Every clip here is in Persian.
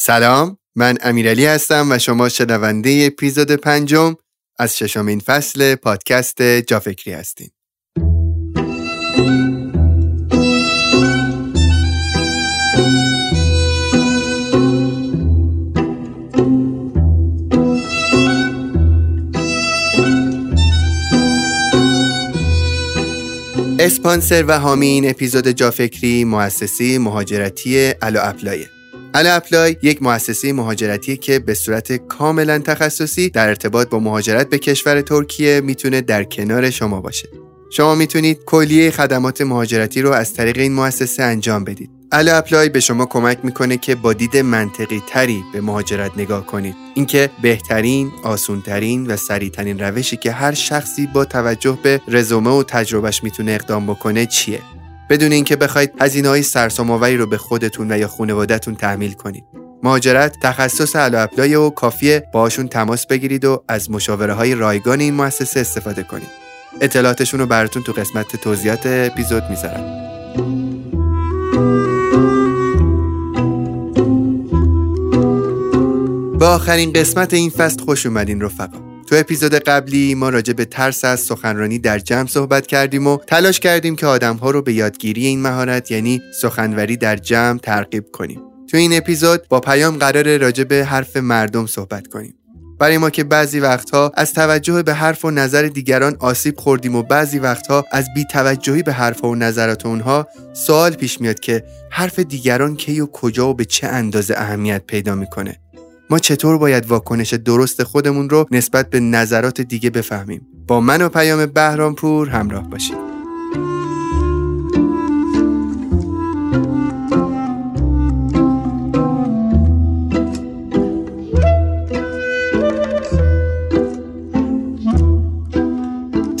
سلام من امیرعلی هستم و شما شنونده اپیزود پنجم از ششمین فصل پادکست جافکری هستین اسپانسر و حامی این اپیزود جافکری مؤسسه مهاجرتی الو اپلایه اپلای یک مؤسسه مهاجرتی که به صورت کاملا تخصصی در ارتباط با مهاجرت به کشور ترکیه می‌تونه در کنار شما باشه. شما می‌تونید کلیه خدمات مهاجرتی رو از طریق این مؤسسه انجام بدید. الو اپلای به شما کمک می‌کنه که با دید منطقی تری به مهاجرت نگاه کنید. اینکه بهترین، آسونترین و سریعترین روشی که هر شخصی با توجه به رزومه و تجربهش می‌تونه اقدام بکنه چیه؟ بدون اینکه بخواید هزینه های سرسام‌آوری رو به خودتون و یا خانوادهتون تحمیل کنید. مهاجرت تخصص اپلای و کافیه باشون تماس بگیرید و از مشاوره های رایگان این مؤسسه استفاده کنید. اطلاعاتشون رو براتون تو قسمت توضیحات اپیزود می‌ذارم. به آخرین قسمت این فصل خوش اومدین رفقا. تو اپیزود قبلی ما راجع به ترس از سخنرانی در جمع صحبت کردیم و تلاش کردیم که آدمها رو به یادگیری این مهارت یعنی سخنوری در جمع ترغیب کنیم. تو این اپیزود با پیام قرار راجع به حرف مردم صحبت کنیم. برای ما که بعضی وقتها از توجه به حرف و نظر دیگران آسیب خوردیم و بعضی وقتها از بیتوجهی به حرف و نظرات اونها سوال پیش میاد که حرف دیگران کی و کجا و به چه اندازه اهمیت پیدا می‌کنه. ما چطور باید واکنش درست خودمون رو نسبت به نظرات دیگه بفهمیم. با من و پیام بهرامپور همراه باشید.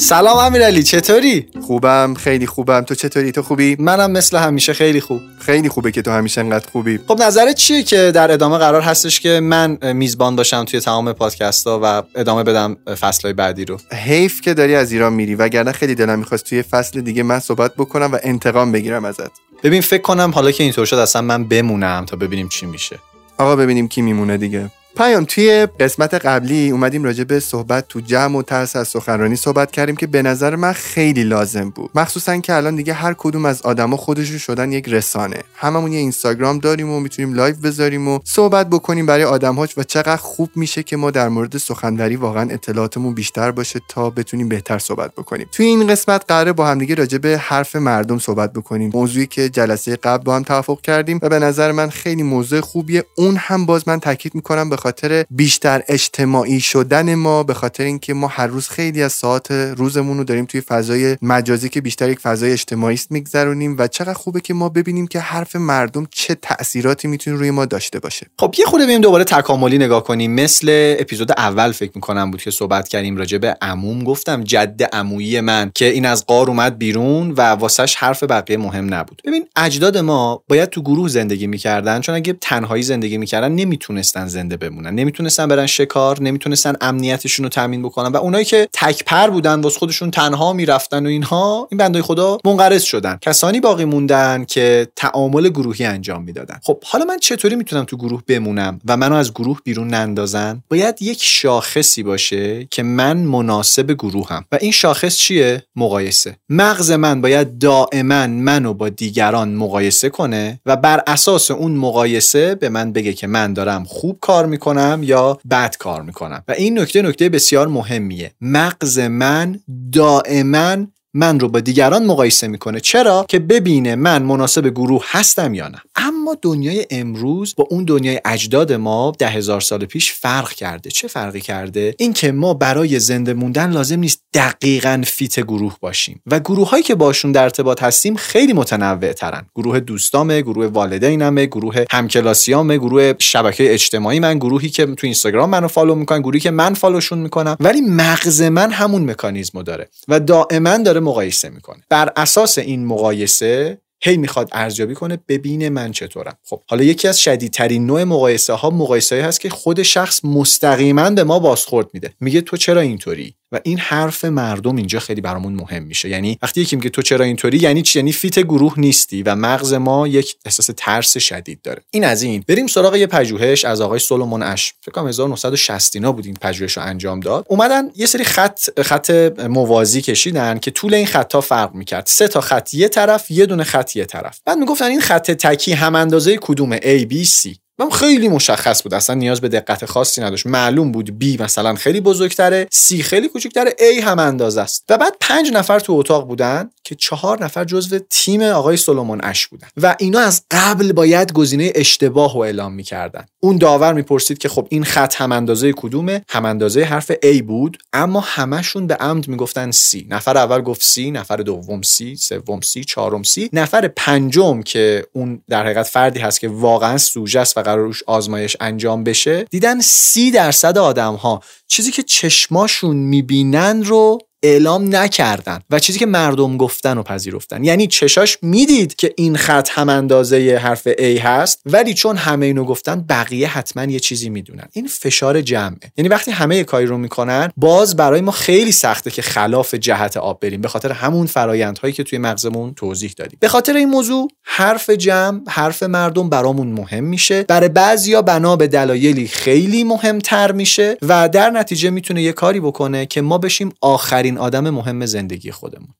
سلام امیرعلی چطوری؟ خوبم خیلی خوبم. تو چطوری؟ تو خوبی؟ منم مثل همیشه خیلی خوب. خیلی خوبه که تو همیشه انقدر خوبی. خب نظرت چیه که در ادامه قرار هستش که من میزبان باشم توی تمام پادکست ها و ادامه بدم فصل بعدی رو؟ حیف که داری از ایران میری وگرنه خیلی دلم می‌خواست توی فصل دیگه من صحبت بکنم و انتقام بگیرم ازت. ببین فکر کنم حالا که اینطور شد اصلا من بمونم تا ببینیم چی میشه. آقا ببینیم کی میمونه دیگه. پیام توی قسمت قبلی اومدیم راجع به صحبت تو جمع و ترس از سخنرانی صحبت کردیم که به نظر من خیلی لازم بود. مخصوصا که الان دیگه هر کدوم از آدما خودشون شدن یک رسانه. هممون یه اینستاگرام داریم و می‌تونیم live بذاریم و صحبت بکنیم برای آدمهاش و چقدر خوب میشه که ما در مورد سخنوری واقعا اطلاعاتمون بیشتر باشه تا بتونیم بهتر صحبت بکنیم. توی این قسمت قراره با همدیگه راجع به حرف مردم صحبت بکنیم. موضوعی که جلسه قبل با هم توافق کردیم و به نظر من خیلی موضوع خوبیه. اون هم باز من تاکید می‌کنم به خاطر بیشتر اجتماعی شدن ما به خاطر اینکه ما هر روز خیلی از ساعت روزمون رو داریم توی فضای مجازی که بیشتر یک فضای اجتماعی است میگذرونیم و چقدر خوبه که ما ببینیم که حرف مردم چه تاثیراتی می‌تونه روی ما داشته باشه. خب یه خورده بریم دوباره تکاملی نگاه کنیم. مثل اپیزود اول فکر می‌کنم بود که صحبت کردیم راجع به عموم گفتم جد عمویی من که این از قار اومد بیرون و واسش حرف بقیه مهم نبود. ببین اجداد ما باید تو گروه زندگی می‌کردن چون اگه تنهایی زندگی می‌کردن نمی‌تونستن زنده بمونن. نمی‌تونستن برن شکار نمی‌تونستن امنیتشون رو تامین بکنن. و اونایی که تکپر بودن واسه خودشون تنها می‌رفتن و اینها این بندای خدا منقرض شدن. کسانی باقی موندن که تعامل گروهی انجام می‌دادن. خب حالا من چطوری می‌تونم تو گروه بمونم و منو از گروه بیرون نندازن؟ باید یک شاخصی باشه که من مناسب گروهم و این شاخص چیه؟ مقایسه. مغز من باید دائما منو با دیگران مقایسه کنه و بر اساس اون مقایسه به من بگه که من دارم خوب کار می‌کنم یا بد کار می‌کنم. و این نکته نکته بسیار مهمیه. مغز من دائما من رو با دیگران مقایسه می‌کنه. چرا؟ که ببینه من مناسب گروه هستم یا نه. اما دنیای امروز با اون دنیای اجداد ما ده هزار سال پیش فرق کرده. چه فرقی کرده؟ اینکه ما برای زنده موندن لازم نیست دقیقا fit گروه باشیم. و گروه هایی که باشون در ارتباط هستیم خیلی متنوع ترن گروه دوستامه گروه والدینمه گروه همکلاسیامه گروه شبکه اجتماعی من گروهی که تو اینستاگرام منو follow می‌کنن گروهی که من follow شون می‌کنم. ولی مغز من همون مکانیزمو داره و دائما داره مقایسه می‌کنه. بر اساس این مقایسه هی می‌خواد ارزیابی کنه ببینه من چطورم. خب حالا یکی از شدیدترین نوع مقایسه ها مقایسه هست که خود شخص مستقیما به ما بازخورد میده. میگه تو چرا اینطوری؟ و این حرف مردم اینجا خیلی برامون مهم میشه. یعنی وقتی یکی میگه تو چرا اینطوری یعنی چی؟ یعنی فیت گروه نیستی و مغز ما یک احساس ترس شدید داره. این از این. بریم سراغ یه پژوهش از آقای سولومون اش فکر کنم 1960 اینا بود این پژوهش رو انجام داد. اومدن یه سری خط خط موازی کشیدن که طول این خطا فرق می‌کرد. سه تا خط یه طرف یه دونه خط یه طرف. بعد می‌گفتن این خط تکی هم اندازه کدومه؟ A B C. من خیلی مشخص بود. اصلا نیاز به دقت خاصی نداشت. معلوم بود B مثلا خیلی بزرگتره C خیلی کوچکتره A هم اندازه است. و بعد پنج نفر تو اتاق بودن. که چهار نفر جزو تیم آقای سلمان اش بودن. و اینا از قبل باید گزینه اشتباه رو اعلام می‌کردن. اون داور می‌پرسید که خب این خط هم اندازه کدومه؟ هم اندازه حرف A بود. اما همشون به عمد می‌گفتن C. نفر اول گفت C نفر دوم C سوم C چهارم C. نفر پنجم که اون در حقیقت فردی هست که واقعا سوژه است و قرار روش آزمایش انجام بشه دیدن سی درصد آدم ها چیزی که چشماشون می‌بینن رو اعلام نکردن و چیزی که مردم گفتن و پذیرفتن. یعنی چشاش می‌دید که این خط هم اندازه حرف A هست ولی چون همه اینو گفتن بقیه حتما یه چیزی می‌دونن. این فشار جمعه. یعنی وقتی همه کاری رو می‌کنن باز برای ما خیلی سخته که خلاف جهت آب بریم. به خاطر همون فرایندهایی که توی مغزمون توضیح دادیم. به خاطر این موضوع حرف جمع حرف مردم برامون مهم میشه. برای بعضیا بنا به دلایلی خیلی مهمتر میشه و در نتیجه می‌تونه یه کاری بکنه که ما بشیم آخرین آخرین آدم مهم زندگی خودمون.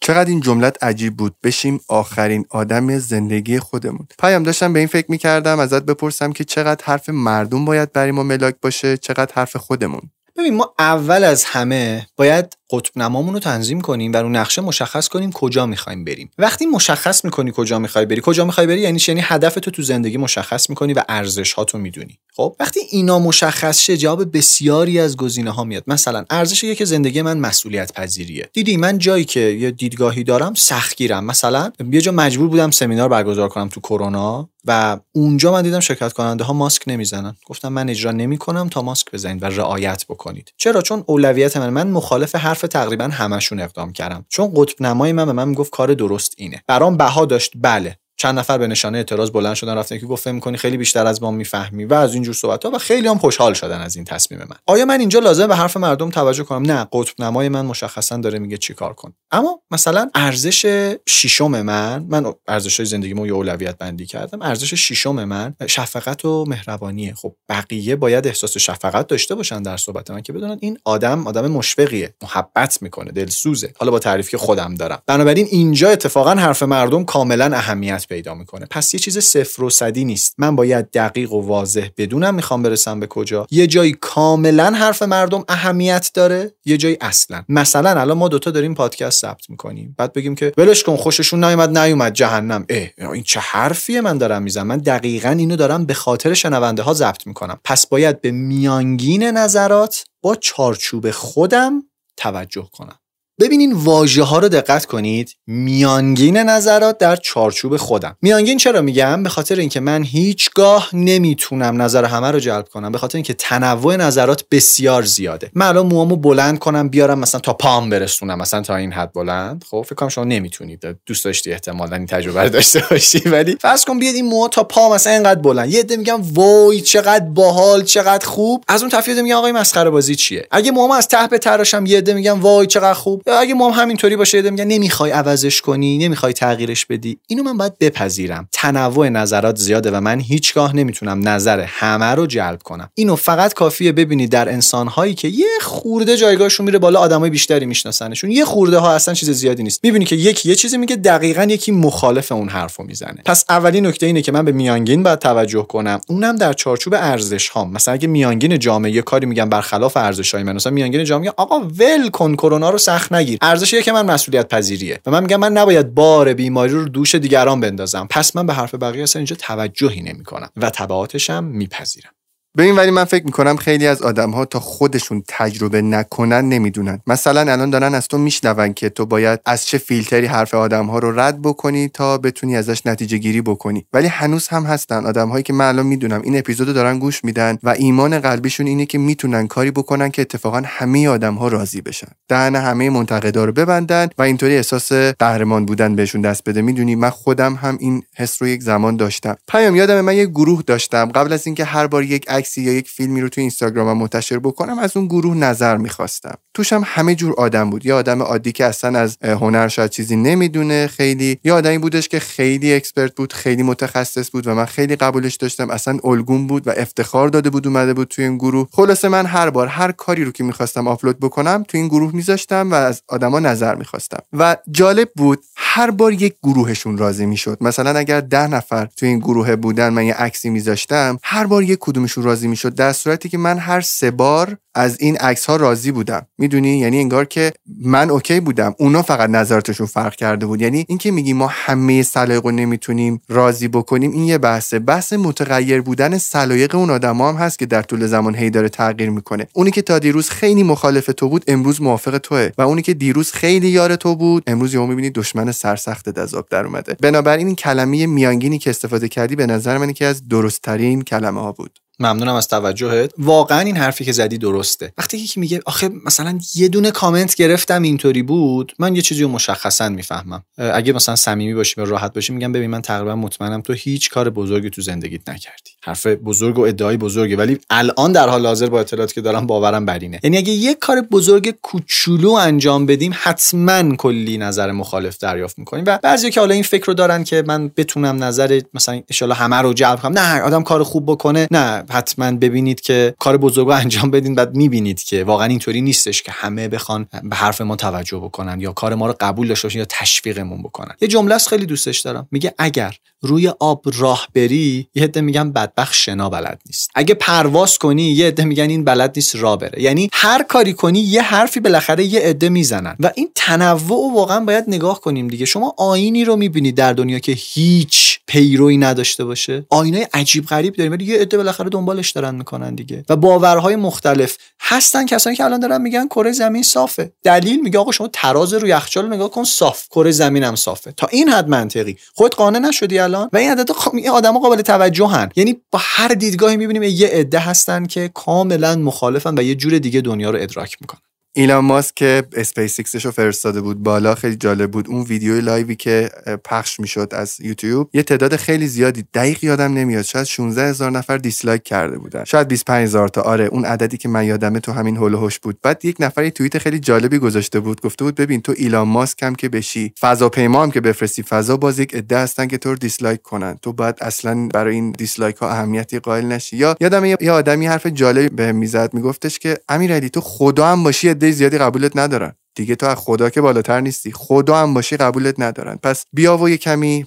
چقدر این جملت عجیب بود. بشیم آخرین آدم زندگی خودمون. پیام داشتم به این فکر می‌کردم ازت بپرسم که چقدر حرف مردم باید برای ما ملاک باشه چقدر حرف خودمون. ببین ما اول از همه باید قطب نمامون رو تنظیم کنیم و رو نقشه مشخص کنیم کجا می‌خوایم بریم. وقتی مشخص می‌کنی کجا می‌خوای بری کجا می‌خوای بری یعنی یعنی هدف تو تو زندگی مشخص می‌کنی و ارزش ها تو می‌دونی. خب؟ وقتی اینا مشخص شه جواب بسیاری از گزینه ها میاد. مثلا ارزش یک زندگی من مسئولیت پذیریه دیدی من جایی که یه دیدگاهی دارم سختگیرم. مثلا یه جا مجبور بودم سمینار برگزار کنم تو کرونا و اونجا من دیدم شرکت کننده ها ماسک نمی‌زنن. گفتم من اجرا نمی‌کنم تا ماسک بزنید و رعایت بکنید. چرا؟ چون اولویت من من مخالف حرف تقریبا همشون اقدام کردم. چون قطب نمای من به من گفت کار درست اینه. برام بها داشت بله. چند نفر به نشانه اعتراض بلند شدن رفتن که گفته می‌کنی خیلی بیشتر از ما می‌فهمی و از اینجور صحبت ها و خیلی هم خوشحال شدن از این تصمیم من. آیا من اینجا لازم به حرف مردم توجه کنم؟ نه قطب نمای من مشخصا داره میگه چیکار کن. اما مثلا ارزش ششم من من ارزش های زندگیمو یه اولویت بندی کردم ارزش ششم من شفقت و مهربانیه. خب بقیه باید احساس شفقت داشته باشن در صحبت من که بدونن این آدم آدم مشفقیه محبت می‌کنه دلسوزه. حالا با تعریفی خودم دارم. بنابراین اینجا اتفاقا حرف مردم کاملا اهمیت پیدا می‌کنه. پس یه چیز صفر و صدی نیست. من باید دقیق و واضح بدونم می‌خوام برسم به کجا. یه جایی کاملا حرف مردم اهمیت داره یه جایی اصلا. مثلا الان ما دوتا داریم پادکست ثبت می‌کنیم. بعد بگیم که ولش کن خوششون نیومد نیومد جهنم. اه این چه حرفیه من دارم می‌زنم. من دقیقا اینو دارم به خاطر شنونده ها ضبط می‌کنم. پس باید به میانگین نظرات با چارچوب خودم توجه کنم. ببینین واژه ها رو دقت کنید. میانگین نظرات در چارچوب خودم. میانگین چرا میگم؟ به خاطر اینکه من هیچگاه نمی‌تونم نظر همه رو جلب کنم. به خاطر اینکه تنوع نظرات بسیار زیاده. من الان موامو بلند کنم بیارم مثلا تا پام برسونم مثلا تا این حد بلند. خب فکر کنم شما نمی‌تونید. دوست داشتی احتمالاً این تجربه رو داشته باشی. ولی فرض کن بیاد این مو تا پا مثلا اینقدر بلند. یه عده میگم وای چقدر باحال چقدر خوب. از اون طرف میگم آقای مسخره بازی چیه؟ اگه موامو از ته به تراشم یه عده میگم وای چقدر خوب. اگه ما هم همینطوری باشه میگن نمی‌خوای عوضش کنی نمی‌خوای تغییرش بدی. اینو من باید بپذیرم. تنوع نظرات زیاده و من هیچگاه نمی‌تونم نظر همه رو جلب کنم. اینو فقط کافیه ببینید در انسانهایی که یه خورده جایگاهشون میره بالا آدمای بیشتری میشناسنشون. یه خورده ها اصلا چیز زیادی نیست. می‌بینی که یکی یه چیزی میگه دقیقا یکی مخالف اون حرفو می‌زنه. پس اولین نکته اینه که من به میانگین باید توجه کنم. اونم در چارچوب ارزش ها مثلا اگه میانگین جامعه یه کاری میگن برخلاف ارزش های من. مثلا میانگین جامعه آقا ول کن کرونا رو سخت نگیر. ارزش که من مسئولیت پذیریه و من میگم من نباید بار بیماری رو دوش دیگران بندازم. پس من به حرف بقیه اصلا اینجا توجهی نمی‌کنم و تبعاتش هم میپذیرم. ببین ولی من فکر می‌کنم خیلی از آدم ها تا خودشون تجربه نکنن نمی‌دونن. مثلا الان دارن از تو میشنون که تو باید از چه فیلتری حرف آدم ها رو رد بکنی تا بتونی ازش نتیجه گیری بکنی. ولی هنوز هم هستن آدم هایی که من الان می‌دونم این اپیزودو دارن گوش میدن و ایمان قلبیشون اینه که می‌تونن کاری بکنن که اتفاقا همه آدم ها راضی بشن. دهن همه منتقدا رو ببندن و اینطوری احساس قهرمان بودن بهشون دست بده. می‌دونی من خودم هم این حس رو یک زمان داشتم. پیام یادم من یه گروه داشتم. قبل از اینکه هر بار یک عکسی یا یک فیلمی رو تو اینستاگرامم منتشر بکنم از اون گروه نظر می‌خواستم. توش هم همه جور آدم بود. یا آدم عادی که اصلا از هنر شاید چیزی نمی‌دونه خیلی یا آدمی بودش که خیلی اکسپرت بود خیلی متخصص بود و من خیلی قبولش داشتم. اصلا الگون بود و افتخار داده بود اومده بود توی این گروه. خلاصه من هر بار هر کاری رو که می‌خواستم آپلود بکنم تو این گروه میذاشتم و از آدما نظر می‌خواستم. و جالب بود هر بار یک گروهشون راضی می‌شد. مثلا اگر ده نفر تو این گروه بودن من یه عکسی میذاشتم هر بار یک کدومشون راضی می‌شد در صورتی که من هر سه بار از این عکس ها راضی بودم. می‌دونی؟ یعنی انگار که من اوکی بودم. اونا فقط نظراتشون فرق کرده بود. یعنی اینکه میگی ما همه سلایق رو نمی‌تونیم راضی بکنیم این یه بحثه. بحث متغیر بودن سلایق اون آدما هم هست که در طول زمان هی داره تغییر می‌کنه. اونی که تا دیروز خیلی مخالف تو بود امروز موافق توه. و اونی که دیروز خیلی یار تو بود امروز یهو می‌بینی دشمن سرسخت دذاب در اومده. بنابراین این کلمه میانگینی که استفاده کردی به نظر من که از درستترین کلمه ها بود. ممنونم از توجهت. واقعا این حرفی که زدی درسته. وقتی یکی میگه آخه مثلا یه دونه کامنت گرفتم اینطوری بود من یه چیزی رو مشخصا می‌فهمم. اگه مثلا صمیمی باشیم و راحت باشیم میگم ببین من تقریبا مطمئنم تو هیچ کار بزرگی تو زندگیت نکردی. حرف بزرگ و ادعای بزرگی ولی الان در حال حاضر با اطلاعاتی که دارم باورم بر اینه. یعنی اگه یه کار بزرگ کوچولو انجام بدیم حتما کلی نظر مخالف دریافت می‌کنیم. و بعضی که حالا این فکر رو دارن که من بتونم نظر مثلا ان همه رو جلب کنم نه آدم کار خوب بکنه نه. حتما ببینید که کار بزرگ انجام بدین بعد می‌بینید که واقعا اینطوری نیستش که همه بخوان به حرف ما توجه بکنن یا کار ما رو قبول داشته باشن یا تشویقمون بکنن. یه جمله است خیلی دوستش دارم. میگه اگر روی آب راه بری یه عده میگن بدبخت شنا بلد نیست. اگه پرواز کنی یه عده میگن این بلد نیست راه بره. یعنی هر کاری کنی یه حرفی بالاخره یه عده می‌زنن. و این تنوع واقعا باید نگاه کنیم دیگه. شما آینی رو می‌بینید در دنیا که هیچ پیروی نداشته باشه. آیینای عجیب غریب داریم ولی یه عده بالاخره دنبالش دارن می‌کنن دیگه. و باورهای مختلف. هستن کسانی که الان دارن میگن کره زمین صافه. دلیل میگه آقا شما تراز رو یخچال نگاه کن صاف. کره زمینم صافه. تا این حد منطقی. خودت قانع نشدی الان؟ و این عدد. این آدما قابل توجهن. یعنی با هر دیدگاهی می‌بینیم یه عده هستن که کاملا مخالفن و یه جور دیگه دنیا رو ادراک می‌کنن. ایلان ماسک که اسپیس ایکسش رو فرستاده بود بالا. خیلی جالب بود. اون ویدیو live ی که پخش می‌شد از یوتیوب یه تعداد خیلی زیادی دقیق یادم نمیاد شاید 16 هزار نفر dislike کرده بودن. شاید 25 هزار تا. آره اون عددی که من یادمه تو همین حول و حوش بود. بعد یک نفر یه توییت خیلی جالبی گذاشته بود. گفته بود ببین تو ایلان ماسک هم که بشی فضاپیما هم که بفرستی فضا باز یک عده هستن که تو رو dislike کنن. تو باید اصلا برای این dislike ها اهمیتی قائل نشی. یا یادم یه آدمی حرف جالبی بهم می‌زد میگفتش که امیرعلی تو خدا هم باشی عده زیادی قبولت ندارن. دیگه تو از خدا که بالاتر نیستی. خدا هم باشی قبولت ندارن. پس بیا و یه کمی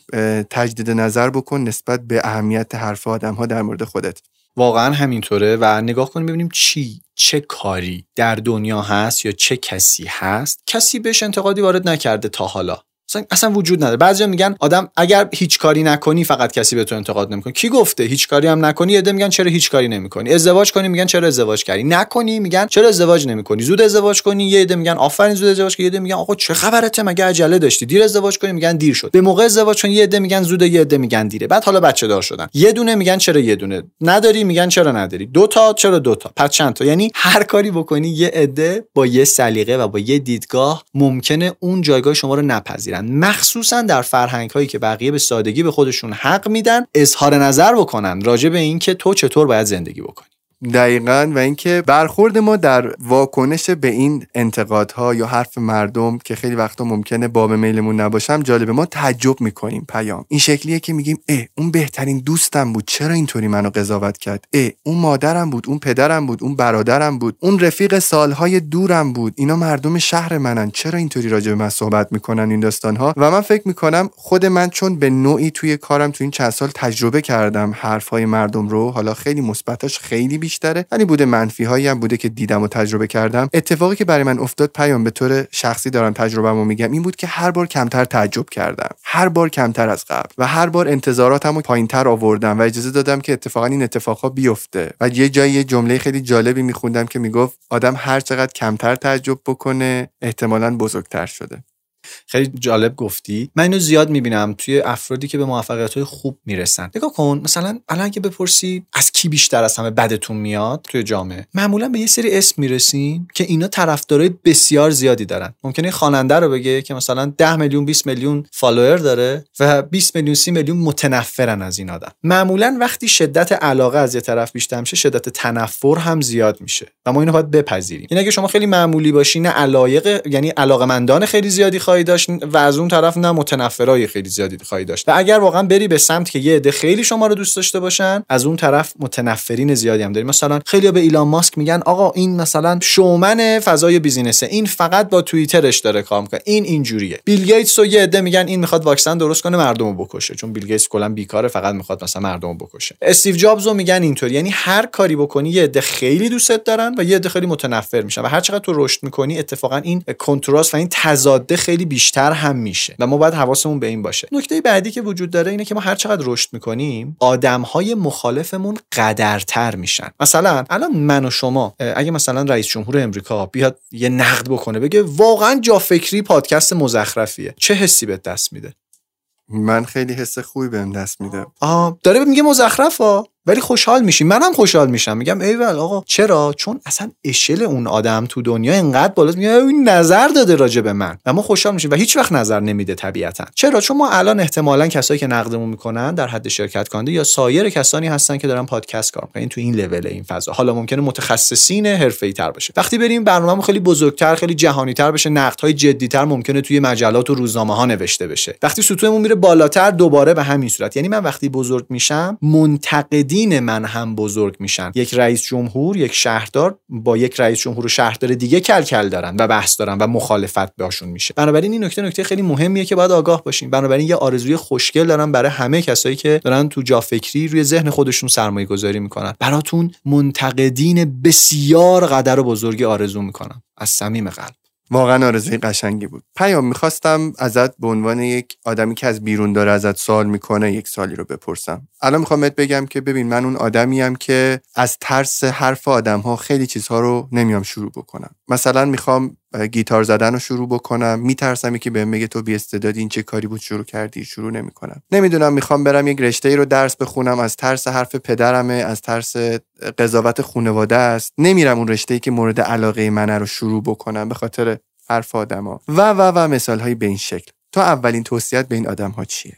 تجدید نظر بکن نسبت به اهمیت حرف آدم ها در مورد خودت. واقعا همینطوره و نگاه کنیم ببینیم چی چه کاری در دنیا هست یا چه کسی هست. کسی بهش انتقادی وارد نکرده تا حالا. اصلا وجود نداره. بعضیا میگن آدم اگر هیچ کاری نکنی فقط کسی به تو انتقاد نمی‌کنه. کی گفته هیچ کاری هم نکنی؟ عده میگن چرا هیچ کاری نمی‌کنی. ازدواج کنی میگن چرا ازدواج کردی. نکنی میگن چرا ازدواج نمی‌کنی. زود ازدواج کنی یه عده میگن آفرین زود ازدواج کردی یه عده میگن آقا چه خبرته؟ مگه عجله داشتی؟ دیر ازدواج کنی میگن دیر شد. به موقع ازدواج کنی یه عده میگن زود یه عده میگن دیره. بعد حالا بچه دار شدن. یه دونه میگن چرا یه دونه. نداری میگن چرا نداری. دو تا چرا دو تا. پس چند تا؟ یعنی هر کاری بکنی یه عده با یه سلیقه و با یه دیدگاه ممکنه اون جایگاه شما رو نپذیرن. مخصوصا در فرهنگ هایی که بقیه به سادگی به خودشون حق میدن اظهار نظر بکنن راجع به اینکه تو چطور باید زندگی بکنی. دقیقا و اینکه برخورد ما در واکنش به این انتقادها یا حرف مردم که خیلی وقتا ممکنه باب میلمون نباشم جالبه ما تعجب می‌کنیم پیام. این شکلیه که میگیم اه اون بهترین دوستم بود چرا اینطوری منو قضاوت کرد؟ اه اون مادرم بود اون پدرم بود اون برادرم بود اون رفیق سالهای دورم بود. اینا مردم شهر منن. چرا اینطوری راجع به من صحبت می‌کنن این داستانها؟ و من فکر می‌کنم خود من چون به نوعی توی کارم تو این چند سال تجربه کردم حرفهای مردم رو حالا خیلی مثبتاش خیلی بیشتره. ولی بوده منفی هایی هم بوده که دیدم و تجربه کردم. اتفاقی که برای من افتاد پیام به طور شخصی دارم تجربهمو میگم این بود که هر بار کمتر تعجب کردم. هر بار کمتر از قبل و هر بار انتظاراتمو پایینتر آوردم و اجازه دادم که اتفاقا این اتفاقها بیفته. و یه جایی یه جمله خیلی جالبی میخوندم که می‌گفت آدم هر چقدر کمتر تعجب بکنه احتمالا بزرگتر شده. خیلی جالب گفتی. من اینو زیاد می‌بینم توی افرادی که به موفقیت های خوب می‌رسن. نگاه کن مثلا الان که بپرسی از کی بیشتر از همه بدتون میاد توی جامعه؟ معمولا به یه سری اسم می‌رسیم که اینا طرفدارای بسیار زیادی دارن. ممکنه خواننده رو بگه که مثلا 10 میلیون 20 میلیون فالوور داره و 20 میلیون 30 میلیون متنفرن از این آدم. معمولا وقتی شدت علاقه از یه طرف بیشتر میشه شدت تنفر هم زیاد میشه. و ما اینو باید بپذیریم. این اگه شما خیلی معمولی باشی علایق یعنی علاقمندان خیلی زیادی خواهی داشت و از اون طرف نه متنفرای خیلی زیادی خواهی داشت. و اگر واقعا بری به سمت که یه عده خیلی شما رو دوست داشته باشن از اون طرف متنفرین زیادی هم داریم. مثلا خیلی به ایلان ماسک میگن آقا این مثلا شومن فضای بیزینسه. این فقط با توییترش داره کار می‌کنه. این اینجوریه. بیل گیتس و یه عده میگن این می‌خواد واکسن درست کنه مردم رو بکشه. چون بیل گیتس کلا بیکاره فقط می‌خواد مثلا مردم رو بکشه. استیو جابز رو میگن اینطوری. یعنی هر کاری بکنی یه عده خیلی دوستت دارن و یه عده خیلی متنفر میشن. و هر چقدر تو رشد می‌کنی اتفاقا این کنتراست و این تضاده خیلی بیشتر هم میشه و ما باید حواسمون به این باشه. نکته بعدی که وجود داره اینه که ما هر چقدر رشد می‌کنیم آدمهای مخالفمون قدرتر میشن. مثلا الان من و شما اگه مثلا رئیس جمهور امریکا بیاد یه نقد بکنه بگه واقعا جا فکری پادکست مزخرفیه. چه حسی به دست میده؟ من خیلی حس خوبی بهم دست میده. آه داره میگه مزخرفا. ولی خوشحال میشیم منم خوشحال میشم. میگم ایول آقا چرا؟ چون اصلا اشل اون آدم تو دنیا اینقدر بالاست. میگه این نظر داده راجع به من. و ما خوشحال میشیم. و هیچ وقت نظر نمیده طبیعتا. چرا؟ چون ما الان احتمالا کسایی که نقدمون می‌کنن در حد شرکت کننده یا سایر کسانی هستن که دارن پادکست کار می‌کنن. تو این لول این فضا. حالا ممکنه متخصصین حرفه‌ای تر باشه. وقتی بریم برنامه خیلی بزرگتر خیلی جهانی تر بشه نقدهای جدی تر ممکنه توی مجلات و روزنامه ها نوشته بشه. وقتی سطوحمون میره بالاتر دوباره به همین صورت. یعنی من وقتی بزرگ میشم منتقد دین من هم بزرگ میشن. یک رئیس جمهور یک شهردار با یک رئیس جمهور و شهردار دیگه کل کل دارن و بحث دارن و مخالفت باشون میشه. بنابراین این نکته نکته خیلی مهمیه که باید آگاه باشیم. بنابراین یه آرزوی خوشگل دارم برای همه کسایی که دارن تو جا فکری روی ذهن خودشون سرمایه گذاری می‌کنن. براتون منتقدین بسیار قدر و بزرگی آرزو می‌کنم. از صمیم قلب. واقعا آرزوی قشنگی بود. پیام می‌خواستم ازت به عنوان یک آدمی که از بیرون داره ازت سوال می‌کنه یک سالی رو بپرسم. الان می‌خوام بگم که ببین من اون آدمیم که از ترس حرف آدم ها خیلی چیزها رو نمیام شروع بکنم. مثلا می‌خوام گیتار زدن رو شروع بکنم میترسم که بهم بگه تو بی استعدادی این چه کاری بود شروع کردی؟ شروع نمی‌کنم. نمی‌دونم می‌خوام برم یک رشته ای رو درس بخونم از ترس حرف پدرمه از ترس قضاوت خانواده است. نمیرم اون رشته ای که مورد علاقه منه رو شروع بکنم به خاطر حرف آدما. و و و مثال های به این شکل. تو اولین توصیت به این آدم ها چیه؟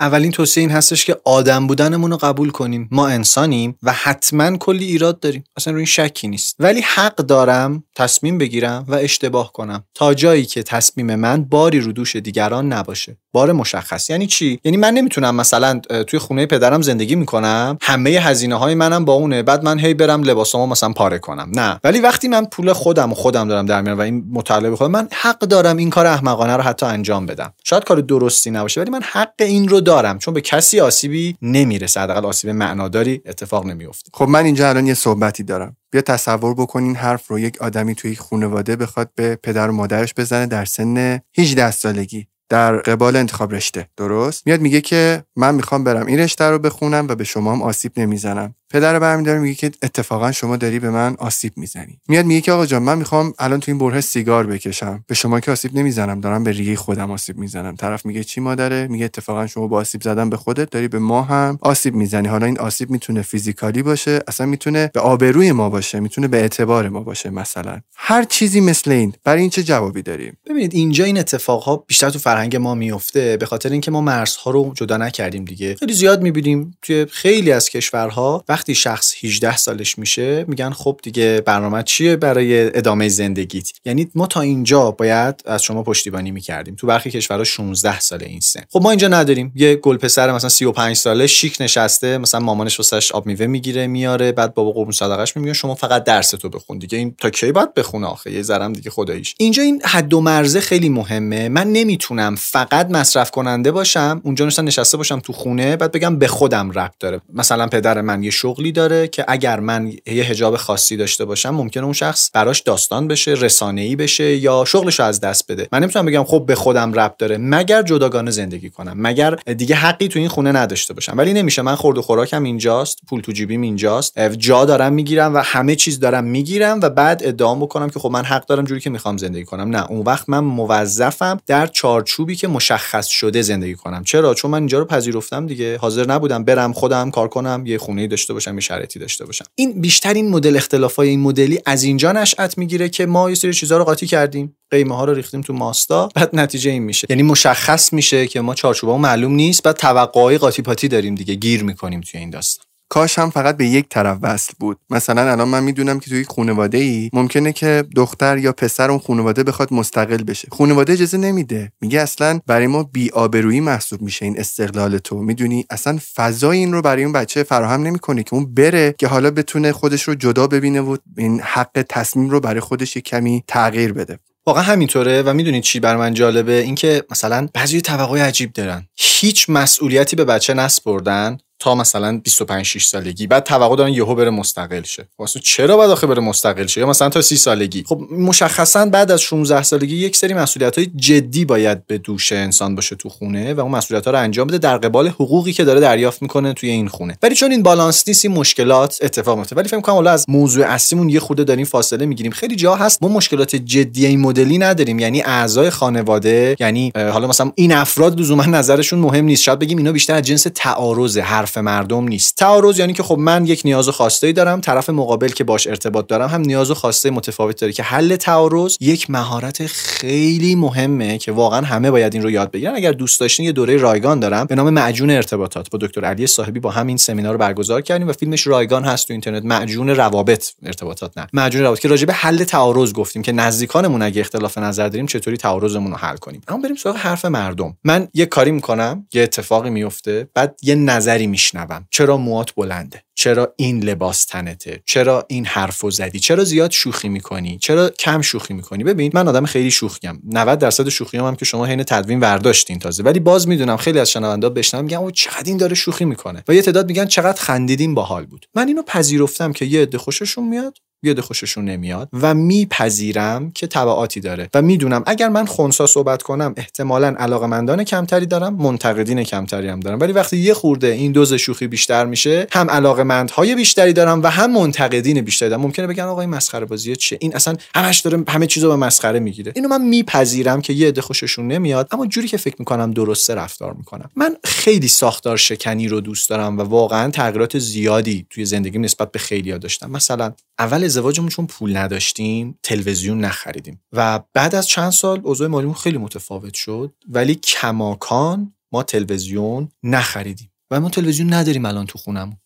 اولین توصیه این هستش که آدم بودنمون رو قبول کنیم. ما انسانیم و حتما کلی ایراد داریم. اصلا روی این شکی نیست. ولی حق دارم تصمیم بگیرم و اشتباه کنم. تا جایی که تصمیم من باری رو دوش دیگران نباشه. بار مشخص. یعنی چی؟ یعنی من نمی‌تونم مثلا توی خونه پدرم زندگی می‌کنم همه هزینه های منم با اونه بعد من هی برم لباسامو مثلا پاره کنم. نه. ولی وقتی من پول خودم و خودم دارم در میارم و این مطالبه خودم من حق دارم این کار احمقانه رو حتی انجام بدم. شاید کار درستی نباشه ولی من حق این رو دارم. چون به کسی آسیبی نمی‌رسه. حداقل آسیب معناداری اتفاق نمیفته خب من اینجا الان یه صحبتی دارم. بیا تصور بکنین حرف رو یک آدمی توی خانواده بخواد به پدر و مادرش بزنه در سن 18 سالگی. در قبال انتخاب رشته. درست؟ میاد میگه که من می‌خوام برم این رشته رو بخونم و به شما هم آسیب نمی‌زنم. پدر برمیداره میگه که اتفاقا شما داری به من آسیب می‌زنی. میاد میگه که آقا جان من می‌خوام الان تو این بره سیگار بکشم. به شما که آسیب نمی‌زنم دارم به ریه خودم آسیب می‌زنم. طرف میگه چی مادره؟ میگه اتفاقا شما با آسیب زدن به خودت داری به ما هم آسیب می‌زنی. حالا این آسیب می‌تونه فیزیکالی باشه اصلا می‌تونه به آبروی ما باشه می‌تونه به اعتبار ما باشه مثلا. هر چیزی مثل این برای این چه جوابی داریم؟ ببینید اینجا این اتفاقها بیشتر تو فرهنگ ما میفته به خاطر اینکه ما مرزها رو جدا نکردیم دیگه. خیلی زیاد می‌بینیم توی خیلی از کشورها. شخص 18 سالش میشه میگن خب دیگه برنامه چیه برای ادامه زندگیت؟ یعنی ما تا اینجا باید از شما پشتیبانی می‌کردیم. تو برخی کشورها 16 ساله این سن. خب ما اینجا نداریم. یه گل پسر مثلا 35 ساله شیک نشسته مثلا مامانش واسش آب میوه می‌گیره میاره بعد بابا قربون صدقش میگه شما فقط درس تو بخون دیگه. این تا کی باید بخونه آخه؟ یه زرم دیگه خداییش. اینجا این حد و مرزه خیلی مهمه. من نمی‌تونم فقط مصرف کننده باشم اونجا نشسته باشم تو خونه بعد بگم به خودم ربط داره. مثلا پدر من یه شغلی داره که اگر من یه حجاب خاصی داشته باشم ممکنه اون شخص براش داستان بشه رسانه‌ای بشه یا شغلش از دست بده. من نمی‌تونم بگم خب به خودم رب داره مگر جداگانه زندگی کنم مگر دیگه حقی تو این خونه نداشته باشم. ولی نمیشه من خورد و خوراکم اینجاست پول تو جیبیم اینجاست جا دارم می‌گیرم و همه چیز دارم می‌گیرم و بعد ادعا بکنم که خب من حق دارم جوری که می‌خوام زندگی کنم. نه اون وقت من موظفم در چارچوبی که مشخص شده زندگی کنم. چرا؟ چون من اینجا رو پذیرفتم دیگه حاضر نبودم برم خودم کار کنم یه خونه داشته باشم یه شرایطی داشته باشم. این بیشتر این مدل اختلافای این مدلی از اینجا نشأت می‌گیره که ما یه سری چیزا رو قاطی کردیم قیمه ها رو ریختیم تو ماستا بعد نتیجه این میشه. یعنی مشخص میشه که ما چارچوبا معلوم نیست بعد توقعای قاطی پاتی داریم دیگه گیر می‌کنیم توی این داستان. کاش هم فقط به یک طرف وصل بود. مثلا الان من می‌دونم که توی یک خانواده ای ممکنه که دختر یا پسر اون خانواده بخواد مستقل بشه. خانواده اجازه نمیده. میگه اصلا برای ما بی آبرویی محسوب میشه این استقلال تو. می‌دونی؟ اصلا فضای این رو برای اون بچه فراهم نمی‌کنه که اون بره که حالا بتونه خودش رو جدا ببینه و این حق تصمیم رو برای خودش کمی تغییر بده. واقعا همینطوره و می‌دونید چی بر من جالبه؟ اینکه مثلا بعضی توقعی عجیب دارن. هیچ مسئولیتی به بچه نسپردن تا مثلا 25 6 سالگی. بعد توقع دارن یهو بره مستقل شه. واسه چرا باید آخه بره مستقل شه؟ یا مثلا تا 30 سالگی. خب مشخصا بعد از 16 سالگی یک سری مسئولیت های جدی باید به دوش انسان باشه تو خونه و اون مسئولیت ها رو انجام بده در قبال حقوقی که داره دریافت می‌کنه توی این خونه. ولی چون این بالانس نیست این مشکلات اتفاق میفته ولی فکر کنم حالا از موضوع اصلیمون یه خورده داریم فاصله می‌گیریم. خیلی جا هست ما مشکلات جدی این مدلی نداریم. یعنی اعضای خانواده یعنی حالا مثلا این افراد لزوما نظرشون مهم نیست. شاید بگیم اینا بیشتر از جنس تعارض حرف مردم نیست. تعارض یعنی که خب من یک نیاز و خواسته دارم طرف مقابل که باش ارتباط دارم هم نیاز و خواسته متفاوت داره که حل تعارض یک مهارت خیلی مهمه که واقعا همه باید این رو یاد بگیرن. اگر دوست داشتین یه دوره رایگان دارم به نام معجون ارتباطات با دکتر علی صاحبی با همین سمینار رو برگزار کردیم و فیلمش رایگان هست تو اینترنت. معجون روابط ارتباطات نه. معجون روابط که راجع به حل تعارض گفتیم که نزدیکانمون اگه اختلاف نظر داریم چطوری تعارضمون رو حل کنیم. اما بریم سراغ حرف مردم. من یه کاری می‌کنم یه اتفاقی میفته بعد یه نظری میشنوم چرا موات بلنده؟ چرا این لباس تنته؟ چرا این حرفو زدی؟ چرا زیاد شوخی می‌کنی؟ چرا کم شوخی می‌کنی؟ ببین من آدم خیلی شوخیم. 90 درصد شوخی هم, هم که شما حین تدوین ورداشتین تازه. ولی باز می‌دونم خیلی از شنوندا بشنوم میگن او چقدر این داره شوخی می‌کنه. و یه تعداد میگن چقدر خندیدیم باحال بود. من اینو پذیرفتم که یه عده خوششون میاد. یاد خوششون نمیاد و میپذیرم که تبعاتی داره و می‌دونم اگر من خونسا صحبت کنم احتمالا علاقمندان کمتری دارم منتقدین کمتری هم دارم. ولی وقتی یه خورده این دوز شوخی بیشتر میشه هم علاقمندهای بیشتری دارم و هم منتقدین بیشتری دارم. ممکنه بگن آقا این مسخره بازی چیه؟ این اصلا همش داره همه چیزو به مسخره می‌گیره. اینو من میپذیرم که یه عده خوششون نمیاد اما جوری که فکر می‌کنم درسته رفتار می‌کنم. من خیلی ساختار شکنی رو دوست دارم و واقعا تغییرات زیادی توی زندگیم نسبت به خیلیا داشتم. مثلا اول ازدواجمون چون پول نداشتیم تلویزیون نخریدیم. و بعد از چند سال اوضاع مالیمون خیلی متفاوت شد ولی کماکان ما تلویزیون نخریدیم. و ما تلویزیون نداریم الان تو خونمون.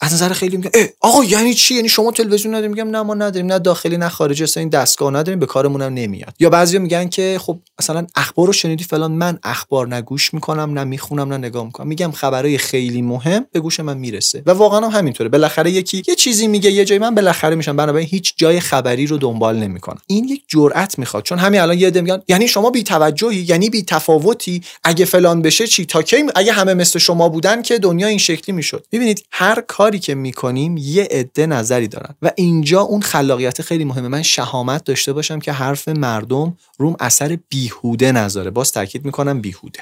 از نظر خیلی میگن آقا یعنی چی؟ یعنی شما تلویزیون نداریم میگم نه ما نداریم نه داخلی نه خارجی اصلا این دستگاه نداریم به کارمون هم نمیاد. یا بعضیا میگن که خب مثلا اخبار رو شنیدی فلان من اخبار نگوش می‌کنم نه می‌خونم نه نگاه می‌کنم. میگم خبرای خیلی مهم به گوش من می‌رسه. و واقعا هم همینطوره. بالاخره یکی یه چیزی میگه یه جایی من بالاخره میشم. بنابراین هیچ جای خبری رو دنبال نمی‌کنم. این یک جرأت می‌خواد. چون همین الان یه میگن یعنی شما بی توجهی یعنی بی تفاوتی اگه فلان بشه چی؟ تا کی؟ اگه همه مثل شما بودن که دنیا این شکلی می‌شد. ببینید هر کاری که می‌کنیم یه عده نظری دارن. و اینجا اون خلاقیت خیلی مهمه. من شهامت داشته باشم که حرف مردم روم اثر بیهوده نذاره. باز تاکید می‌کنم بیهوده.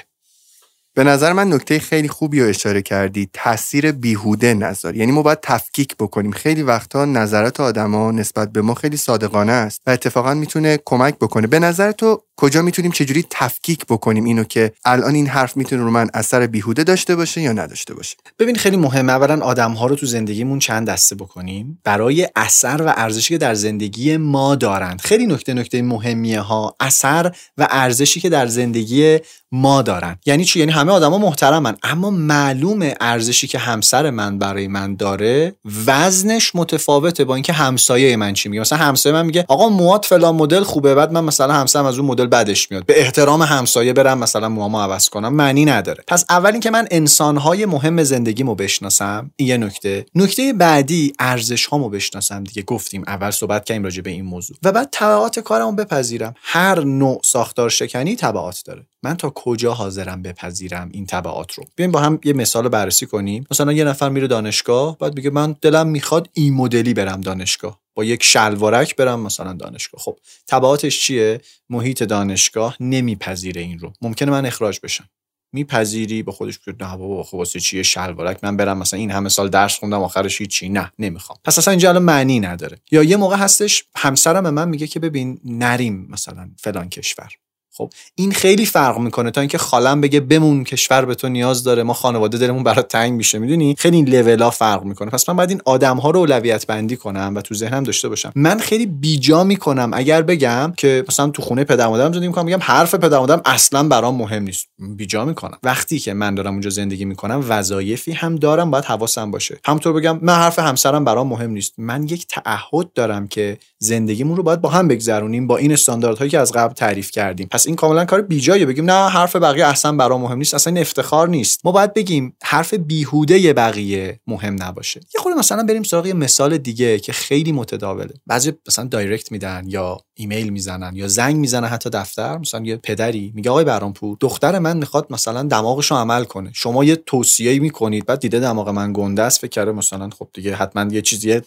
به نظر من نکته خیلی خوبی رو اشاره کردی تاثیر بیهوده نظر. یعنی ما باید تفکیک بکنیم. خیلی وقتا نظرات آدما نسبت به ما خیلی صادقانه است و اتفاقا می‌تونه کمک بکنه. به نظر تو کجا می‌تونیم چجوری تفکیک بکنیم اینو که الان این حرف می‌تونه رو من اثر بیهوده داشته باشه یا نداشته باشه؟ ببین خیلی مهمه اولا آدم ها رو تو زندگیمون چند دسته بکنیم. برای اثر و ارزشی که در زندگی ما دارند خیلی نکته نکته مهمیه ها. اثر و ارزشی که در زندگی ما دارن. یعنی چی؟ یعنی همه آدما محترمن. اما معلوم ارزشی که همسر من برای من داره وزنش متفاوته با اینکه همسایه من چی میگه. مثلا همسایه من میگه آقا موات فلان مدل خوبه. بعد من مثلا همسرم از اون مدل بعدش میاد. به احترام همسایه برم مثلا موامو عوض کنم. معنی نداره. پس اول اینکه من انسانهای مهم زندگیمو بشناسم. این یه نکته. نکته بعدی ارزش هامو بشناسم. دیگه گفتیم اول صحبت کردیم راجع به این موضوع. و بعد تبعات کارمو بپذیرم. هر نوع ساختار شکنی تبعات داره. من تا کجا حاضرم بپذیرم این تبعات رو؟ بیایم با هم یه مثال بررسی کنیم. مثلا یه نفر میره دانشگاه بعد میگه من دلم می‌خواد این مدلی برم دانشگاه. با یک شلوارک برم مثلا دانشگاه. خب تبعاتش چیه؟ محیط دانشگاه نمیپذیره این رو. ممکنه من اخراج بشم. میپذیری؟ با خودش بگه نه بابا خب واسه چیه شلوارک؟ من برم مثلا این همه سال درس خوندم آخرش چی نه نمی‌خوام. پس اصلا اینجا الان معنی نداره. یا یه موقع هستش همسرم به من میگه که ببین نریم مثلا فلان کشور. خب این خیلی فرق می‌کنه تا اینکه خالم بگه بمون کشور به تو نیاز داره ما خانواده دلمون برات تنگ میشه می‌دونی؟ خیلی این لولا فرق می‌کنه. پس من باید این آدم ها رو اولویت بندی کنم و تو ذهنم داشته باشم. من خیلی بیجا می‌کنم اگر بگم که مثلا تو خونه پدر مادرم زندگی می‌کنم میگم حرف پدر مادرم اصلا برام مهم نیست. بیجا می‌کنم. وقتی که من دارم اونجا زندگی می‌کنم وظایفی هم دارم باید حواسم باشه. همونطور بگم من حرف همسرم برام مهم نیست. من یک تعهد دارم که زندگیمون رو باید با هم بگذرونیم با این استانداردهایی که از قبل تعریف کردیم. پس این کاملا کار بیجاییه. بگیم نه حرف بقیه اصلا برام مهم نیست اصلا این افتخار نیست. ما باید بگیم حرف بیهوده بقیه مهم نباشه. یه خورده مثلا بریم سراغ مثال دیگه که خیلی متداوله. بعضی مثلا دایرکت میدن یا ایمیل می‌زنن یا زنگ می‌زنن حتی دفتر. مثلا یه پدری میگه آقای برامپور دختر من می‌خواد مثلا دماغش رو عمل کنه. شما یه توصیه می‌کنید بعد دیده دماغ من گنده است فکر کرده مثلا خب دیگه حتما یه چیزی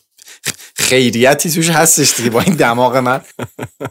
خیریتی توش هستش دیگه با این دماغ من.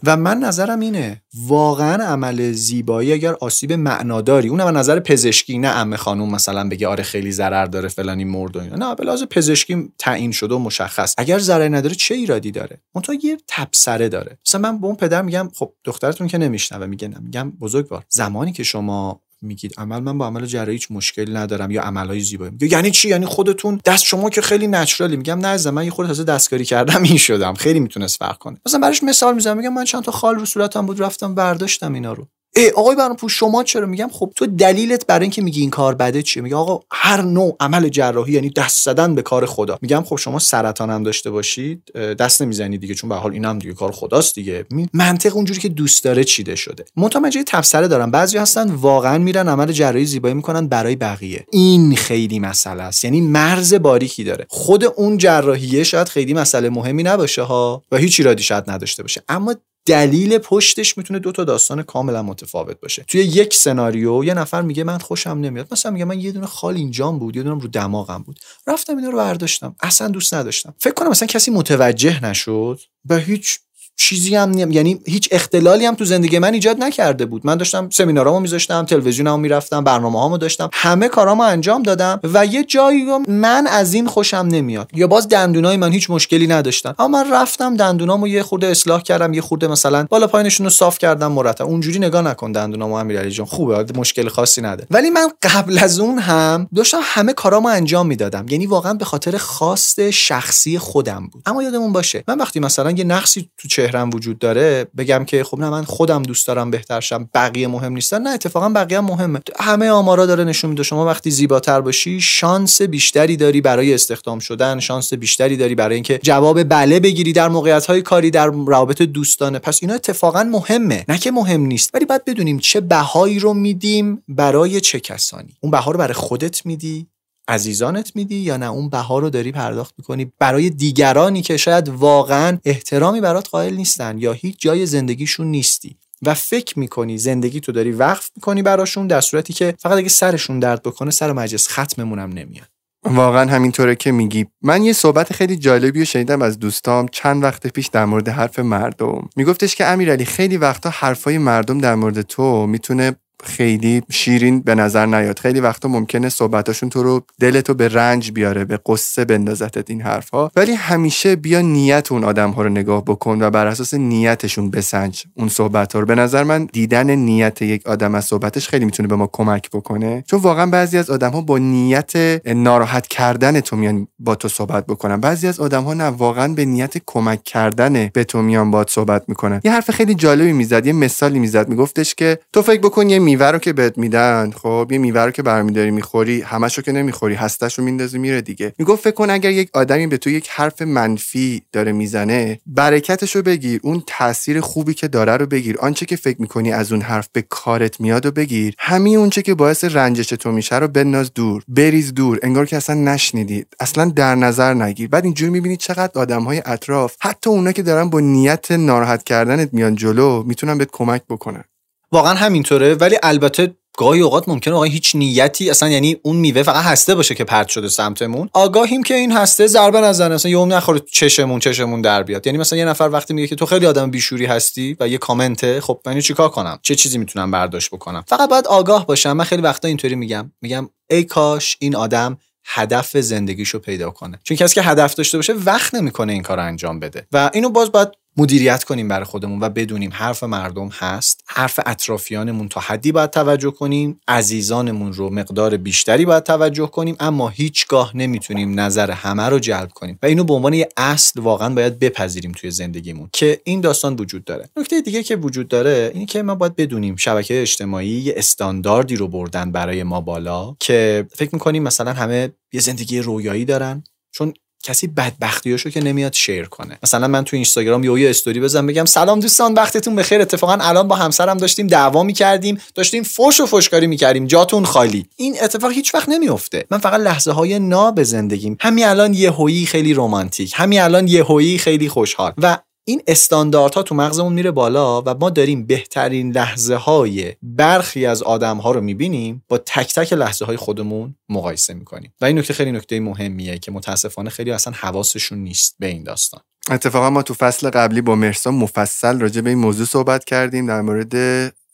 و من نظرم اینه واقعا عمل زیبایی اگر آسیب معناداری اونم نظر پزشکی نه ام خانوم مثلا بگه آره خیلی ضرر داره فلانی مرد و اینا. نه به پزشکی تعیین شده و مشخص. اگر ضرر نداره چه ایرادی داره؟ اون تو یه تبصره داره. مثلا من به اون پدر میگم خب دخترتون که نمیشنوه میگه میگم بزرگوار زمانی که شما میگید عمل من با عمل جراحی هیچ مشکلی ندارم یا عملهای زیبایی. میگه یعنی چی؟ یعنی خودتون دست شما که خیلی نچرالی. میگم نه من یه خورده تازه دستکاری کردم این شدم. خیلی می‌تونست فرق کنه. مثلا براش مثال می‌زنم میگم من چند تا خال رو صورتم بود رفتم برداشتم اینا رو. ای آقای پوش شما چرا میگم؟ خب تو دلیلت برای اینکه میگی این کار بده چیه؟ میگه آقا هر نوع عمل جراحی یعنی دست زدن به کار خدا. میگم خب شما سرطان هم داشته باشید دست نمی‌زنید دیگه چون به حال اینم دیگه کار خداست دیگه. منطق اونجوری که دوست داره چیده شده. متوجه تفسره دارم. بعضی هستن واقعا میرن عمل جراحی زیبایی می‌کنن برای بقیه. این خیلی مسئله است. یعنی مرز باریکی داره. خود اون جراحیه شاید خیلی مسئله مهمی نباشه ها و هیچ ایرادی شاید نداشته باشه. اما دلیل پشتش می‌تونه دو تا داستان کاملا متفاوت باشه. توی یک سناریو یه نفر میگه من خوشم نمیاد. مثلا میگه من یه دونه خال اینجام بود یه دونه رو دماغم بود. رفتم اینا رو برداشتم. اصلا دوست نداشتم. فکر کنم مثلا کسی متوجه نشد به هیچ چیزی هم نیم. یعنی هیچ اختلالی هم تو زندگی من ایجاد نکرده بود. من داشتم سمینارامو میذاشتم تلویزیونمو می‌رفتم برنامه هامو داشتم. همه کارامو انجام دادم و یه جایی من از این خوشم نمیاد. یا باز دندونای من هیچ مشکلی نداشتن. اما من رفتم دندونامو یه خورده اصلاح کردم یه خورده مثلا بالا پایینشون رو صاف کردم مرتب. اونجوری نگاه نکن دندونامو امیرعلی جان. خوبه مشکل خاصی نداره ولی من قبل از اون هم داشتم همه کارامو انجام می‌دادم. یعنی واقعا به خاطر خواست شخصی خودم بود. اما یادمون باشه من وقتی مثلا یه نقصی تو چهرم وجود داره بگم که خب نه من خودم دوست دارم بهتر شم بقیه مهم نیستن نه اتفاقا بقیه مهمه. همه آمارا داره نشون میده. شما وقتی زیباتر باشی شانس بیشتری داری برای استخدام شدن شانس بیشتری داری برای اینکه جواب بله بگیری در موقعیت های کاری در روابط دوستانه. پس اینا اتفاقا مهمه. نه که مهم نیست ولی باید بدونیم چه بهایی رو میدیم برای چه کسانی. اون بها رو برای خودت میدی عزیزانت میدی یا نه؟ اون بها رو داری پرداخت می‌کنی برای دیگرانی که شاید واقعا احترامی برات قائل نیستن یا هیچ جای زندگیشون نیستی و فکر می‌کنی زندگی تو داری وقف می‌کنی براشون در صورتی که فقط اگه سرشون درد بکنه سر مجلس ختممون هم نمیاد واقعا همینطوره که میگی. من یه صحبت خیلی جالبی رو شنیدم از دوستام چند وقت پیش در مورد حرف مردم. میگفتش که امیرعلی خیلی وقتا حرفای مردم در مورد تو می‌تونه خیلی شیرین به نظر نیاد. خیلی وقتا ممکنه صحبتاشون تو رو دلتو به رنج بیاره به قصه بندازتت این حرفها ولی همیشه بیا نیت اون آدم ها رو نگاه بکن و بر اساس نیتشون بسنج اون صحبت ها رو. به نظر من دیدن نیت یک آدم از صحبتش خیلی می‌تونه به ما کمک بکنه. چون واقعا بعضی از آدم ها با نیت ناراحت کردن تو میان با تو صحبت بکنن. بعضی از آدم ها نه واقعا به نیت کمک کردن به تو میان با صحبت می‌کنن. یه حرف خیلی جالبی می‌زد یه مثالی می‌زد میگفتش که تو فکر بکن میوه رو که بهت میدن خب یه میوه رو که برمیداری می‌خوری همشو که نمی‌خوری هستش رو میندازی میره دیگه. می‌گفت فکر کن اگر یک آدمی به تو یک حرف منفی داره می‌زنه برکتش رو بگیر اون تاثیر خوبی که داره رو بگیر آنچه که فکر می‌کنی از اون حرف به کارت میاد و بگیر. همین اونچه که باعث رنجش تو میشه رو بناز دور بریز دور انگار که اصلا نشنیدید اصلا در نظر نگیر. بعد اینجوری می‌بینی چقدر آدم های اطراف حتی اونا که دارن با نیت ناراحت کردنت میان جلو می‌تونن بهت کمک بکنن. واقعا همینطوره. ولی البته گاهی اوقات ممکنه واقعا هیچ نیتی اصلا یعنی اون میوه فقط هسته باشه که پرت شده سمتمون. آگاهیم که این هسته ضربه نزنه. اصلا یوم نخوره چشمون چشمون در بیاد. یعنی مثلا یه نفر وقتی میگه که تو خیلی آدم بیشوری هستی و یه کامنته خب من چیکار کنم؟ چه چیزی می‌تونم برداشت بکنم؟ فقط باید آگاه باشم. من خیلی وقتا اینطوری میگم. میگم ای کاش این آدم هدف زندگیشو پیدا کنه. چون کسی که هدف داشته باشه وقت نمی‌کنه این کار انجام بده. و اینو باز باید مدیریت کنیم برای خودمون و بدونیم حرف مردم هست. حرف اطرافیانمون تا حدی باید توجه کنیم. عزیزانمون رو مقدار بیشتری باید توجه کنیم. اما هیچگاه نمی‌تونیم نظر همه رو جلب کنیم. و اینو به عنوان یه اصل واقعا باید بپذیریم توی زندگیمون. که این داستان وجود داره. نکته دیگه که وجود داره اینه که ما باید بدونیم شبکه اجتماعی یه استانداردی رو بردن برای ما بالا که فکر می‌کنیم مثلا همه یه زندگی رویایی دارن. چون کسی بدبختیاشو که نمیاد شیر کنه. مثلا من تو اینستاگرام یه استوری بزنم بگم سلام دوستان وقتتون بخیر. اتفاقا الان با همسرم داشتیم دعوا می‌کردیم داشتیم فوش و فوشکاری می‌کردیم. جاتون خالی. این اتفاق هیچ وقت نمیفته من فقط لحظه های ناب زندگیم. همین الان یه هویی خیلی رمانتیک. همین الان یه هویی خیلی خوشحال. و این استانداردها تو مغزمون میره بالا و ما داریم بهترین لحظه های برخی از آدم ها رو می‌بینیم با تک تک لحظه های خودمون مقایسه می‌کنیم. و این نکته خیلی نکته مهمیه که متاسفانه خیلی اصلا حواسشون نیست به این داستان. اتفاقا ما تو فصل قبلی با مرسا مفصل راجع به این موضوع صحبت کردیم. در مورد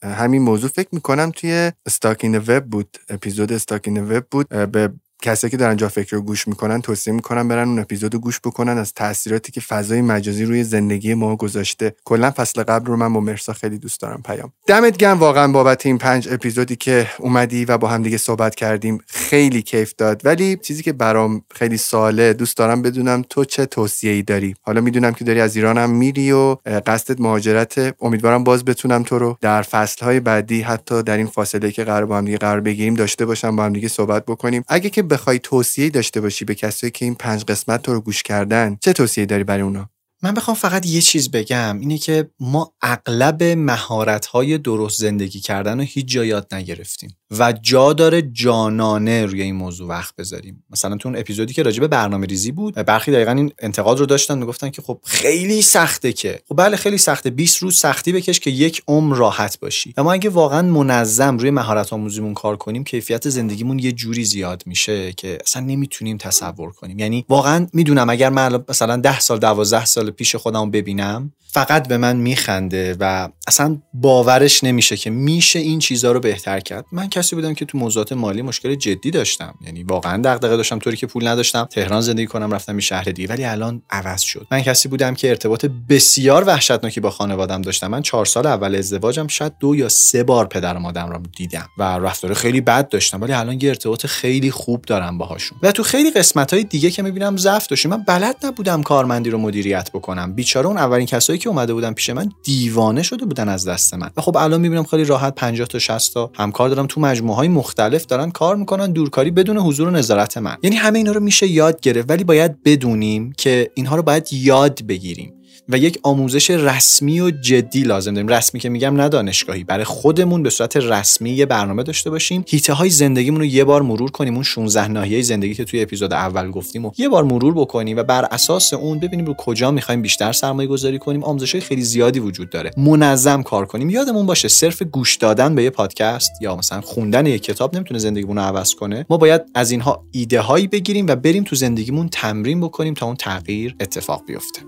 همین موضوع فکر می‌کنم توی استاکین وب بود اپیزود استاکین وب بود. به کسایی که دارن جا فکر رو گوش می‌کنن توصیه می‌کنن برن اون اپیزودو گوش بکنن از تاثیراتی که فضای مجازی روی زندگی ما گذاشته. کلا فصل قبل رو من با مرسا خیلی دوست دارم پیام. دمت گرم واقعا بابت این پنج اپیزودی که اومدی و با هم دیگه صحبت کردیم. خیلی کیف داد. ولی چیزی که برام خیلی ساله دوست دارم بدونم تو چه توصیه‌ای داری؟ حالا می‌دونم که داری از ایرانم میری و قصدت مهاجرت امیدوارم باز بتونم تو رو در فصلهای بعدی حتی در این فاصله که قرار با هم دیگه قرار بگیریم داشته باشم با هم دیگه صحبت بکنیم. اگه که بخوای توصیه داشته باشی به کسایی که این پنج قسمت تو رو گوش کردن چه توصیه داری برای اونا؟ من بخوام فقط یه چیز بگم اینه که ما اغلب مهارت های درست زندگی کردن رو هیچ جا یاد نگرفتیم و جا داره جانانه روی این موضوع وقت بذاریم. مثلا تو اون اپیزودی که راجع به برنامه ریزی بود برخی دقیقا این انتقاد رو داشتن می‌گفتن که خب خیلی سخته که. خب بله خیلی سخته. 20 روز سختی بکش که یک عمر راحت باشی. و ما اگه واقعا منظم روی مهارت آموزیمون کار کنیم کیفیت زندگیمون یه جوری زیاد میشه که اصلا نمی‌تونیم تصور کنیم. یعنی واقعا می‌دونم اگر من مثلا 10 سال 12 سال پیش خودم ببینم فقط به من میخنده و اصلا باورش نمیشه که میشه این چیزها رو بهتر کرد. من کسی بودم که تو موضوعات مالی مشکل جدی داشتم. یعنی واقعا دغدغه داشتم طوری که پول نداشتم. تهران زندگی کنم رفتم این شهر دیگه ولی الان عوض شد. من کسی بودم که ارتباط بسیار وحشتناکی با خانوادم داشتم. من چهار سال اول ازدواجم شاید دو یا سه بار پدر و مادرم رو دیدم و رفتار خیلی بد داشتم ولی الان یه ارتباط خیلی خوب دارم باهاشون. و تو خیلی قسمت های دیگه که می‌بینم ضعف داشتم. من بلد نبودم کارمندی رو مدیریت بکنم. بیچاره اون اولین کسایی که اومده بودن پیش من دیوانه شده بودن از دست من. و خب الان می‌بینم خیلی راحت 50 تا 60 تا همکار دارم تو مجموعه های مختلف دارن کار می‌کنن دورکاری بدون حضور و نظارت من. یعنی همه اینا رو میشه یاد گرفت ولی باید بدونیم که اینها رو باید یاد بگیریم. و یک آموزش رسمی و جدی لازم داریم. رسمی که میگم نه دانشگاهی. برای خودمون به صورت رسمی یه برنامه داشته باشیم. هیته های زندگیمون رو یه بار مرور کنیم. اون 16 ناحیه زندگی که توی اپیزود اول گفتیم و یه بار مرور بکنیم و بر اساس اون ببینیم رو کجا می‌خوایم بیشتر سرمایه گذاری کنیم. آموزش های خیلی زیادی وجود داره. منظم کار کنیم. یادمون باشه صرف گوش دادن به یه پادکست یا مثلا خوندن یه کتاب نمی‌تونه زندگیمون رو عوض کنه. ما باید از اینها ایده هایی بگیریم و بریم تو زندگیمون تمرین بکنیم تا اون تغییر اتفاق بیفته.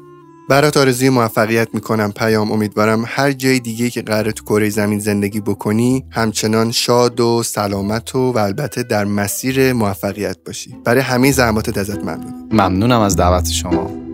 برات آرزوی موفقیت می‌کنم پیام امیدوارم هر جای دیگه که قرار تو کره زمین زندگی بکنی همچنان شاد و سلامت و, و البته در مسیر موفقیت باشی. برای همه زحماتت ازت ممنون. ممنونم از دعوت شما.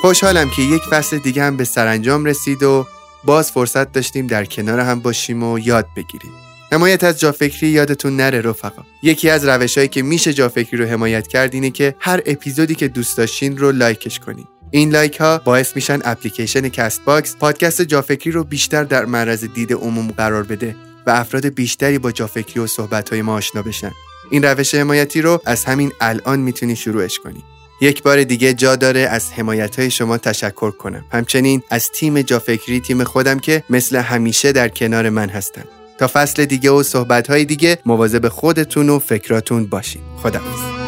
خوشحالم که یک فصل دیگه هم به سرانجام رسید و باز فرصت داشتیم در کنار هم باشیم و یاد بگیریم. حمایت از جافکری یادتون نره رفقا. یکی از روشهایی که میشه جافکری رو حمایت کرد اینه که هر اپیزودی که دوست داشتین رو like ش کنین. این like ها باعث میشن اپلیکیشن Castbox پادکست جافکری رو بیشتر در معرض دید عموم قرار بده و افراد بیشتری با جافکری و صحبت های ما آشنا بشن. این روش حمایتی رو از همین الان می‌تونی شروعش کنی. یک بار دیگه جا داره از حمایت های شما تشکر کنم. همچنین از تیم جافکری تیم خودم که مثل همیشه در کنار من هستن. تا فصل دیگه و صحبت های دیگه مواظب خودتون و فکراتون باشین. خداحافظ.